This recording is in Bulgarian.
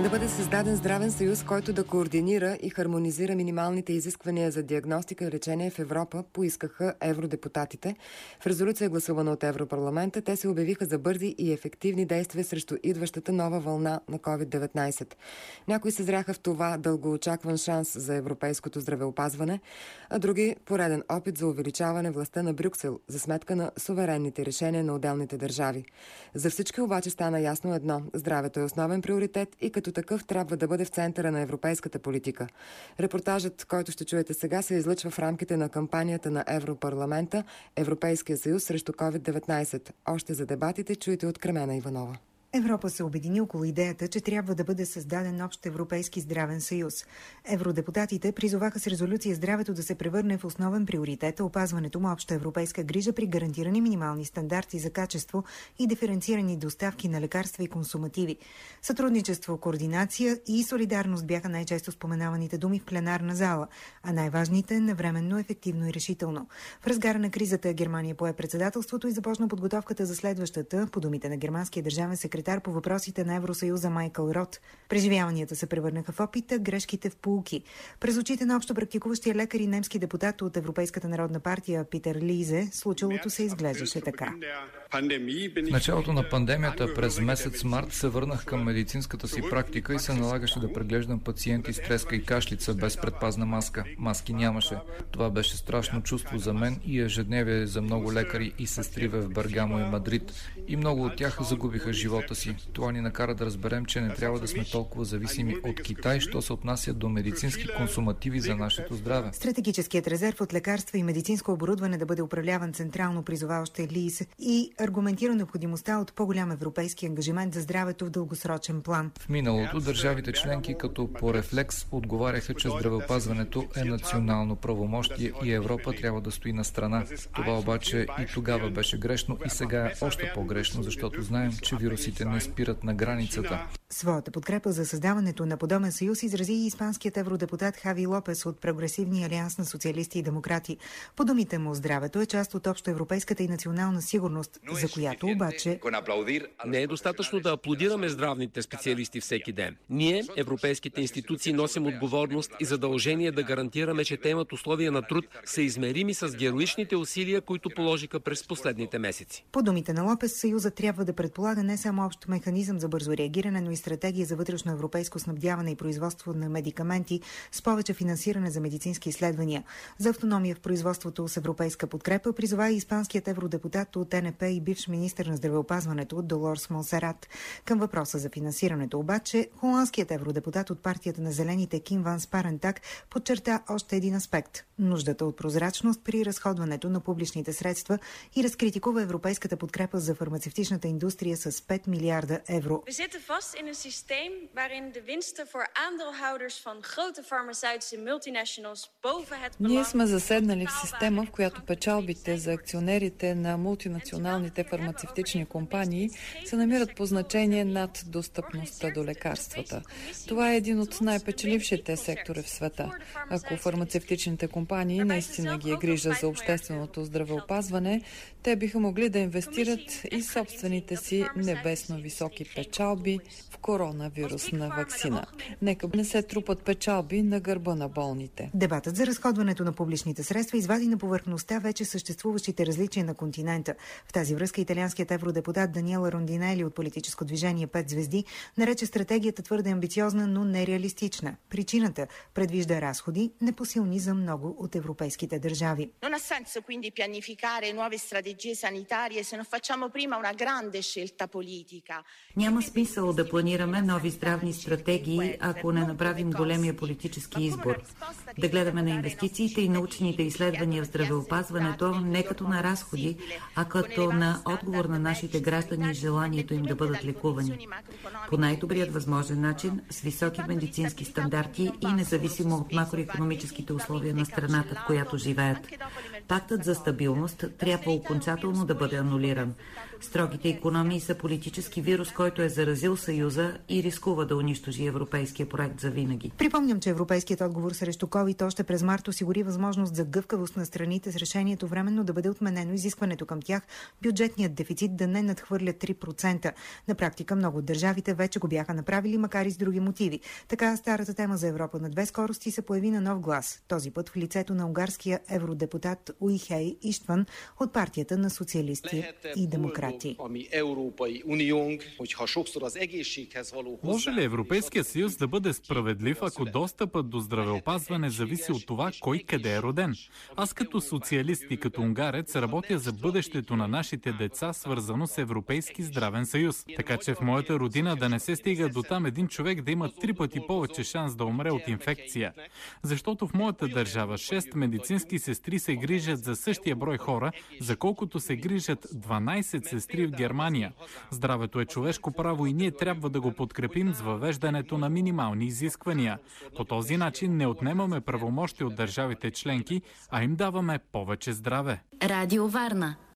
да бъде създаден здравен съюз, който да координира и хармонизира минималните изисквания за диагностика и лечение в Европа, поискаха евродепутатите. В резолюция гласувана от Европарламента, те се обявиха за бързи и ефективни действия срещу идващата нова вълна на COVID-19. Някои се зряха в това дългоочакван шанс за европейското здравеопазване, а други пореден опит за увеличаване властта на Брюксел за сметка на суверенните решения на отделните държави. За всички обаче стана ясно едно – здравето е основен приоритет и като такъв трябва да бъде в центъра на европейската политика. Репортажът, който ще чуете сега, се излъчва в рамките на кампанията на Европарламента Европейския съюз срещу COVID-19. Още за дебатите чуете от Кремена Иванова. Европа се обедини около идеята, че трябва да бъде създаден общ европейски здравен съюз. Евродепутатите призоваха с резолюция здравето да се превърне в основен приоритет, а опазването му обща европейска грижа при гарантирани минимални стандарти за качество и диференцирани доставки на лекарства и консумативи. Сътрудничество, координация и солидарност бяха най-често споменаваните думи в пленарна зала, а най-важните – навременно, ефективно и решително. В разгара на кризата Германия пое председателството и започна подготовката за следващата, по думите на германския държавен секретар секретар по въпросите на Евросъюза Майкъл Рот. Преживяванията се превърнаха в опита, грешките в полуки. През очите на общо практикуващия лекар и немски депутат от Европейската народна партия Питер Лизе, случилото се изглеждаше така. В началото на пандемията през месец март се върнах към медицинската си практика и се налагаше да преглеждам пациенти с треска и кашлица без предпазна маска. Маски нямаше. Това беше страшно чувство за мен и ежедневие за много лекари и сестри в Бергамо и Мадрид. И много от тях загубиха живота живота си. Това ни накара да разберем, че не трябва да сме толкова зависими от Китай, що се отнася до медицински консумативи за нашето здраве. Стратегическият резерв от лекарства и медицинско оборудване да бъде управляван централно призова още ЛИС и аргументира необходимостта от по-голям европейски ангажимент за здравето в дългосрочен план. В миналото държавите членки като по рефлекс отговаряха, че здравеопазването е национално правомощие и Европа трябва да стои на страна. Това обаче и тогава беше грешно и сега е още по-грешно, защото знаем, че вирусите не спират на границата. Своята подкрепа за създаването на подобен съюз изрази и испанският евродепутат Хави Лопес от Прогресивния алианс на социалисти и демократи. По думите му, здравето е част от общоевропейската и национална сигурност, за която обаче... Не е достатъчно да аплодираме здравните специалисти всеки ден. Ние, европейските институции, носим отговорност и задължение да гарантираме, че темат условия на труд са измерими с героичните усилия, които положиха през последните месеци. По думите на Лопес, Съюза трябва да предполага не само общ механизъм за бързо реагиране, но и стратегия за вътрешно европейско снабдяване и производство на медикаменти с повече финансиране за медицински изследвания. За автономия в производството с европейска подкрепа призова и испанският евродепутат от НП и бивш министр на здравеопазването Долорс Монсерат. Към въпроса за финансирането обаче, холандският евродепутат от партията на зелените Ким Ван Спарентак подчерта още един аспект – нуждата от прозрачност при разходването на публичните средства и разкритикува европейската подкрепа за фармацевтичната индустрия с 5 милиарда евро. We zitten vast in een systeem waarin de winsten voor aandeelhouders van grote farmaceutische multinationals boven het Ние сме заседнали в система, в която печалбите за акционерите на мултинационалните фармацевтични компании се намират по значение над достъпността до лекарствата. Това е един от най-печелившите сектори в света. Ако фармацевтичните компании наистина ги е грижа за общественото здравеопазване, те биха могли да инвестират и собствените си небесно високи печалби в коронавирусна вакцина. Нека не се трупат печалби на гърба на болните. Дебатът за разходването на публичните средства извади на повърхността вече съществуващите различия на континента. В тази връзка италианският евродепутат Даниела Рондинели от политическо движение 5 звезди нарече стратегията твърде амбициозна, но нереалистична. Причината предвижда разходи непосилни за много от европейските държави. Non ha senso quindi pianificare nuove strategie sanitarie se non facciamo prima una grande scelta politica. Няма смисъл да планираме нови здравни стратегии, ако не направим големия политически избор. Да гледаме на инвестициите и научните изследвания в здравеопазването не като на разходи, а като на отговор на нашите граждани и желанието им да бъдат лекувани. По най-добрият възможен начин, с високи медицински стандарти и независимо от макроекономическите условия на страната, в която живеят. Пактът за стабилност трябва окончателно окончателно да бъде анулиран. Строгите економии са политически вирус, който е заразил Съюза и рискува да унищожи европейския проект за винаги. Припомням, че европейският отговор срещу COVID още през март осигури възможност за гъвкавост на страните с решението временно да бъде отменено изискването към тях бюджетният дефицит да не надхвърля 3%. На практика много от държавите вече го бяха направили, макар и с други мотиви. Така старата тема за Европа на две скорости се появи на нов глас. Този път в лицето на унгарския евродепутат Уихей Иштван от партията на социалисти и демократи. Може ли Европейския съюз да бъде справедлив, ако достъпът до здравеопазване зависи от това кой къде е роден? Аз като социалист и като унгарец работя за бъдещето на нашите деца, свързано с Европейски здравен съюз. Така че в моята родина да не се стига до там един човек да има три пъти повече шанс да умре от инфекция. Защото в моята държава 6 медицински сестри се грижат за същия брой хора, за колкото се грижат 12 сестри в Германия. Здравето е човешко право и ние трябва да го подкрепим с въвеждането на минимални изисквания. По този начин не отнемаме правомощи от държавите членки, а им даваме повече здраве. Радио Варна